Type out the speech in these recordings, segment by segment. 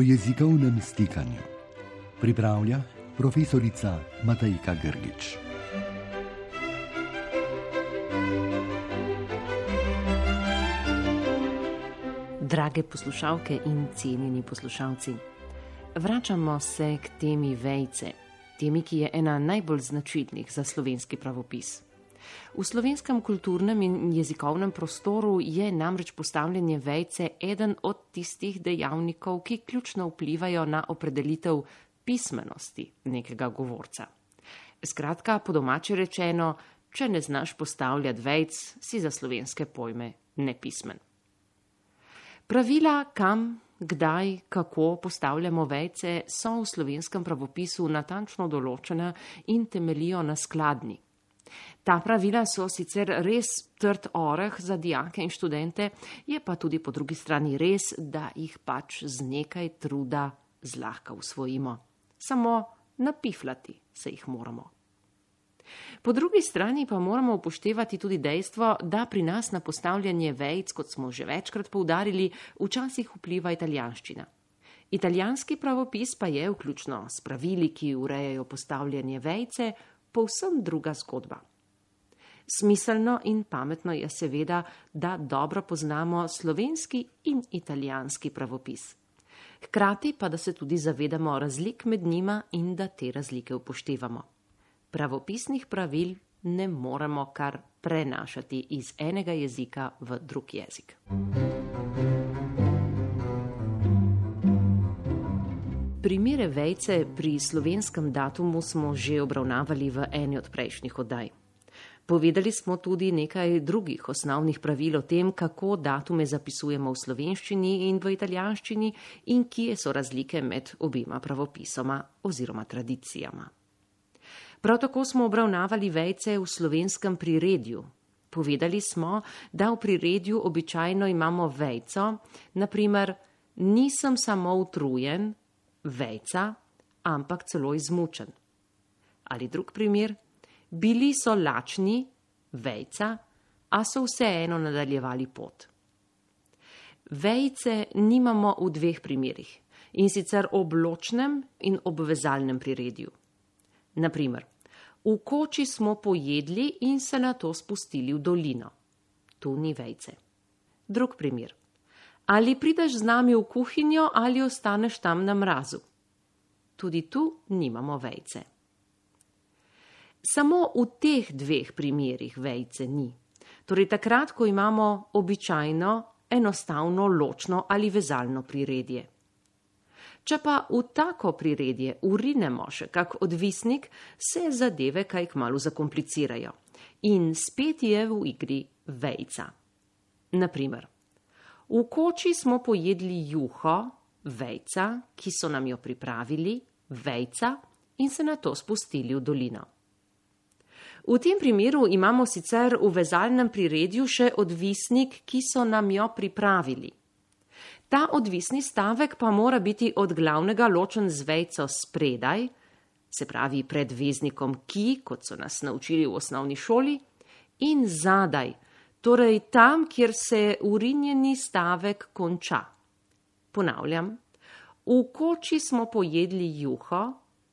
o jezikovnem stikanju. Pripravlja profesorica Matajka Grgič. Drage poslušalke in cenjeni poslušalci, vračamo se k temi vejce, temi, ki je ena najbolj značilnih za slovenski pravopis. V slovenskem kulturnem in jezikovnem prostoru je namreč postavljanje vejce eden od tistih dejavnikov, ki ključno vplivajo na opredelitev pismenosti nekega govorca. Skratka, po domače rečeno, če ne znaš postavljati vejc, si za slovenske pojme nepismen. Pravila, kam, kdaj, kako postavljamo vejce, so v slovenskem pravopisu natančno določena in temelijo na skladni. Ta pravila so sicer res trd oreh za dijake in študente, je pa tudi po drugi strani res, da jih pač z nekaj truda zlahka usvojimo. Samo napifljati se jih moramo. Po drugi strani pa moramo upoštevati tudi dejstvo, da pri nas na postavljanje vejc, kot smo že večkrat poudarili, včasih vpliva italijanščina. Italijanski pravopis pa je, vključno s pravili, ki urejajo postavljanje vejce, povsem druga zgodba. Smiselno in pametno je seveda, da dobro poznamo slovenski in italijanski pravopis. Hkrati pa, da se tudi zavedamo razlik med njima in da te razlike upoštevamo. Pravopisnih pravil ne moremo kar prenašati iz enega jezika v drug jezik. Primere vejce pri slovenskem datumu smo že obravnavali v eni od prejšnjih oddaj. Povedali smo tudi nekaj drugih osnovnih pravil o tem, kako datume zapisujemo v slovenščini in v italijanščini in kje so razlike med obima pravopisoma oziroma tradicijama. Prav tako smo obravnavali vejce v slovenskem priredju. Povedali smo, da v priredju običajno imamo vejco, naprimer, nisem samo utrujen, vejca, ampak celo izmučen. Ali drug primer, Bili so lačni, vejca, a so vseeno nadaljevali pot. Vejce nimamo v dveh primerih in sicer ob ločnem in obvezalnem priredju. Naprimer, v koči smo pojedli in se na to spustili v dolino. Tu ni vejce. Drug primer. Ali prideš z nami v kuhinjo ali ostaneš tam na mrazu. Tudi tu nimamo vejce. Samo v teh dveh primerih vejce ni. Torej takrat, ko imamo običajno, enostavno, ločno ali vezalno priredje. Če pa v tako priredje urinemo še kak odvisnik, se zadeve kaj k malu zakomplicirajo. In spet je v igri vejca. Naprimer, v koči smo pojedli juho, vejca, ki so nam jo pripravili, vejca in se na to spustili v dolino. V tem primeru imamo sicer v vezalnem priredju še odvisnik, ki so nam jo pripravili. Ta odvisni stavek pa mora biti od glavnega ločen z vejco spredaj, se pravi pred veznikom ki, kot so nas naučili v osnovni šoli, in zadaj, torej tam, kjer se urinjeni stavek konča. Ponavljam, v koči smo pojedli juho,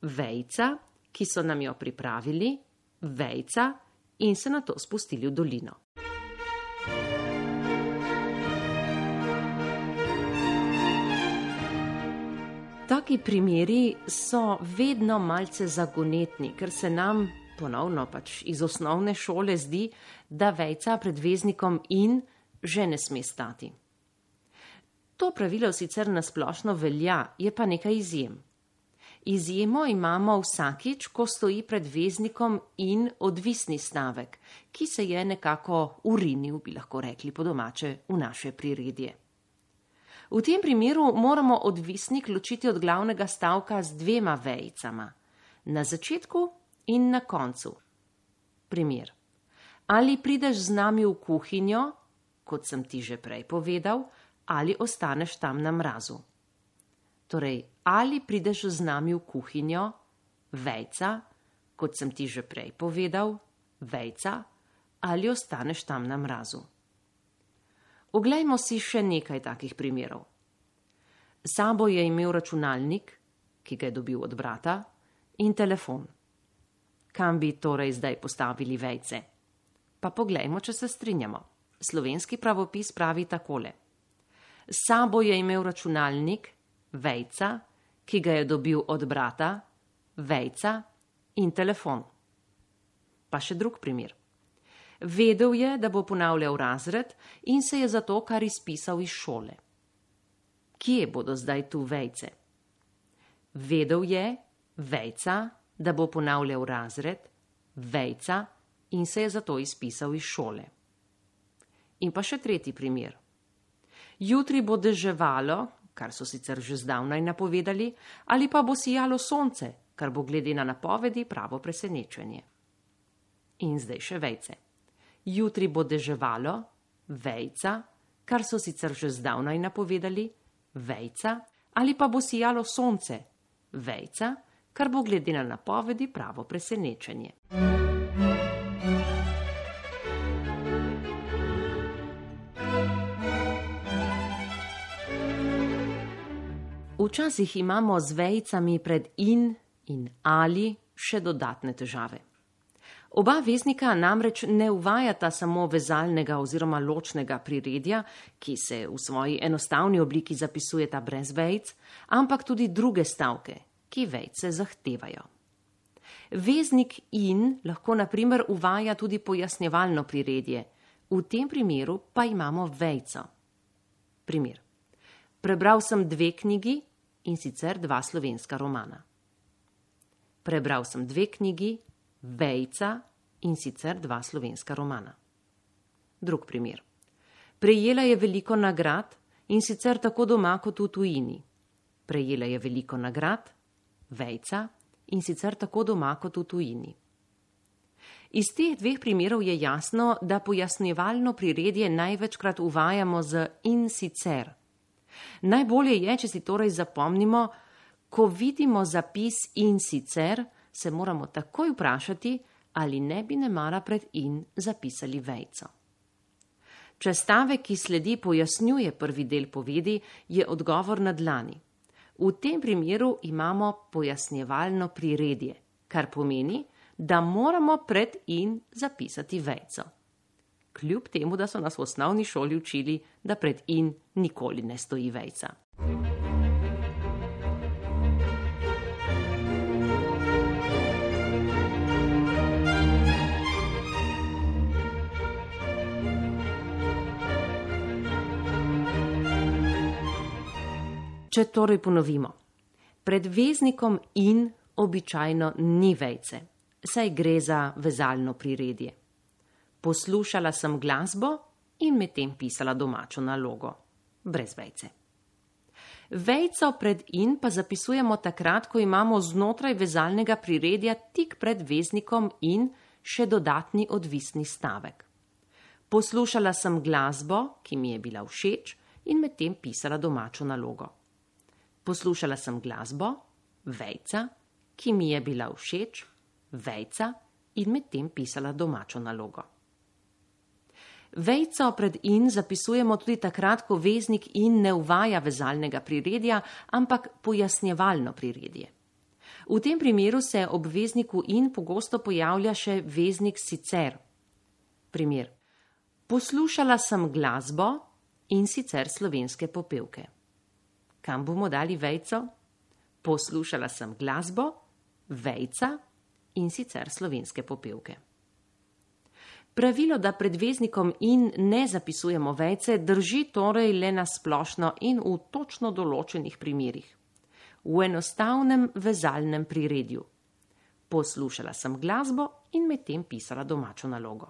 vejca, ki so nam jo pripravili, vejca in se na to spustili v dolino. Taki primeri so vedno malce zagonetni, ker se nam ponovno pač iz osnovne šole zdi, da vejca pred veznikom in že ne sme stati. To pravilo sicer nasplošno velja, je pa nekaj izjem. Izjemo imamo vsakič, ko stoji pred veznikom in odvisni stavek, ki se je nekako urinil, bi lahko rekli po domače, v naše priredje. V tem primeru moramo odvisnik ločiti od glavnega stavka z dvema vejicama, na začetku in na koncu. Primer. Ali prideš z nami v kuhinjo, kot sem ti že prej povedal, ali ostaneš tam na mrazu. Torej, ali prideš z nami v kuhinjo, vejca, kot sem ti že prej povedal, vejca, ali ostaneš tam na mrazu. Oglejmo si še nekaj takih primerov. Sabo je imel računalnik, ki ga je dobil od brata, in telefon. Kam bi torej zdaj postavili vejce? Pa poglejmo, če se strinjamo. Slovenski pravopis pravi takole. Sabo je imel računalnik, vejca, ki ga je dobil od brata, vejca in telefon. Pa še drug primer. Vedel je, da bo ponavljal razred in se je zato kar izpisal iz šole. Kje bodo zdaj tu vejce? Vedel je, vejca, da bo ponavljal razred, vejca in se je zato izpisal iz šole. In pa še tretji primer. Jutri bo deževalo, kar so sicer že zdavnaj napovedali, ali pa bo sijalo sonce, kar bo glede na napovedi pravo presenečenje. In zdaj še vejce. Jutri bo deževalo, vejca, kar so sicer že zdavnaj napovedali, vejca, ali pa bo sijalo sonce, vejca, kar bo glede na napovedi pravo presenečenje. Včasih imamo z vejcami pred in in ali še dodatne težave. Oba veznika namreč ne uvajata samo vezalnega oziroma ločnega priredja, ki se v svoji enostavni obliki zapisujeta brez vejc, ampak tudi druge stavke, ki vejce zahtevajo. Veznik in lahko naprimer uvaja tudi pojasnjevalno priredje, v tem primeru pa imamo vejco. Primer. Prebral sem dve knjigi in sicer dva slovenska romana. Prebral sem dve knjigi, vejca in sicer dva slovenska romana. Drug primer. Prejela je veliko nagrad in sicer tako doma kot v tujini. Prejela je veliko nagrad, vejca in sicer tako doma kot v tujini. Iz teh dveh primerov je jasno, da pojasnjevalno priredje največkrat uvajamo z in sicer. Najbolje je, če si torej zapomnimo, ko vidimo zapis in sicer, se moramo takoj vprašati, ali ne bi nemara pred in zapisali vejco. Če stavek, ki sledi, pojasnjuje prvi del povedi, je odgovor na dlani. V tem primeru imamo pojasnjevalno priredje, kar pomeni, da moramo pred in zapisati vejco. Kljub temu, da so nas v osnovni šoli učili, da pred in nikoli ne stoji vejca. Če torej ponovimo, pred veznikom in običajno ni vejce, saj gre za vezalno priredje. Poslušala sem glasbo in medtem pisala domačo nalogo, brez vejce. Vejco pred in pa zapisujemo takrat, ko imamo znotraj vezalnega priredja tik pred veznikom in še dodatni odvisni stavek. Poslušala sem glasbo, ki mi je bila všeč, in medtem pisala domačo nalogo. Poslušala sem glasbo, vejca, ki mi je bila všeč, vejca in medtem pisala domačo nalogo. Vejco pred in zapisujemo tudi takrat, ko veznik in ne uvaja vezalnega priredja, ampak pojasnjevalno priredje. V tem primeru se ob vezniku in pogosto pojavlja še veznik sicer. Primer. Poslušala sem glasbo in sicer slovenske popevke kam bomo dali vejco? Poslušala sem glasbo, vejca in sicer slovenske popevke. Pravilo, da pred veznikom in ne zapisujemo vejce, drži torej le na splošno in v točno določenih primerjih. V enostavnem vezalnem priredju. Poslušala sem glasbo in medtem pisala domačo nalogo.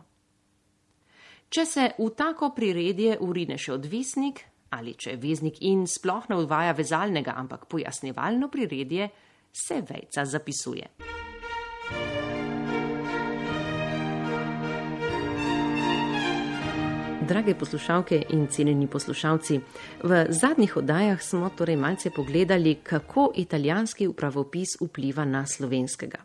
Če se v tako priredje urine še odvisnik, ali če veznik in sploh ne uvaja vezalnega, ampak pojasnjevalno priredje, se vejca zapisuje. Drage poslušalke in cenjeni poslušalci, v zadnjih oddajah smo torej malce pogledali, kako italijanski upravopis vpliva na slovenskega.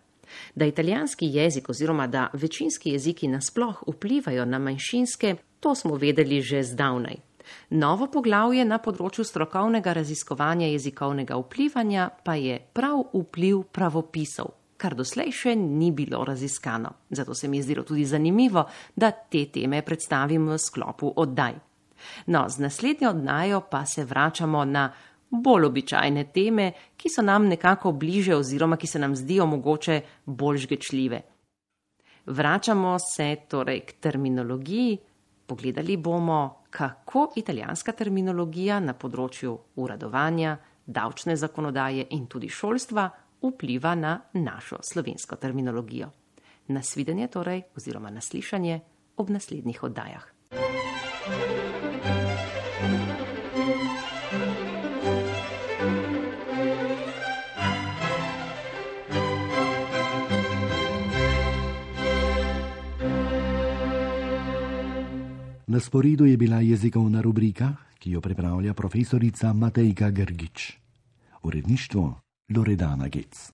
Da italijanski jezik oziroma da večinski jeziki nasploh vplivajo na manjšinske, to smo vedeli že zdavnaj. Novo poglavje na področju strokovnega raziskovanja jezikovnega vplivanja pa je prav vpliv pravopisov, kar doslej še ni bilo raziskano. Zato se mi je zdelo tudi zanimivo, da te teme predstavim v sklopu oddaj. No, z naslednjo oddajo pa se vračamo na bolj običajne teme, ki so nam nekako bliže oziroma ki se nam zdijo mogoče bolj žgečljive. Vračamo se torej k terminologiji, pogledali bomo, kako italijanska terminologija na področju uradovanja, davčne zakonodaje in tudi šolstva vpliva na našo slovensko terminologijo. Nasvidenje torej oziroma naslišanje ob naslednjih oddajah. Na sporedu je bila jezikovna rubrika, ki jo pripravlja profesorica Matejka Grgič. Uredništvo Loredana Gec.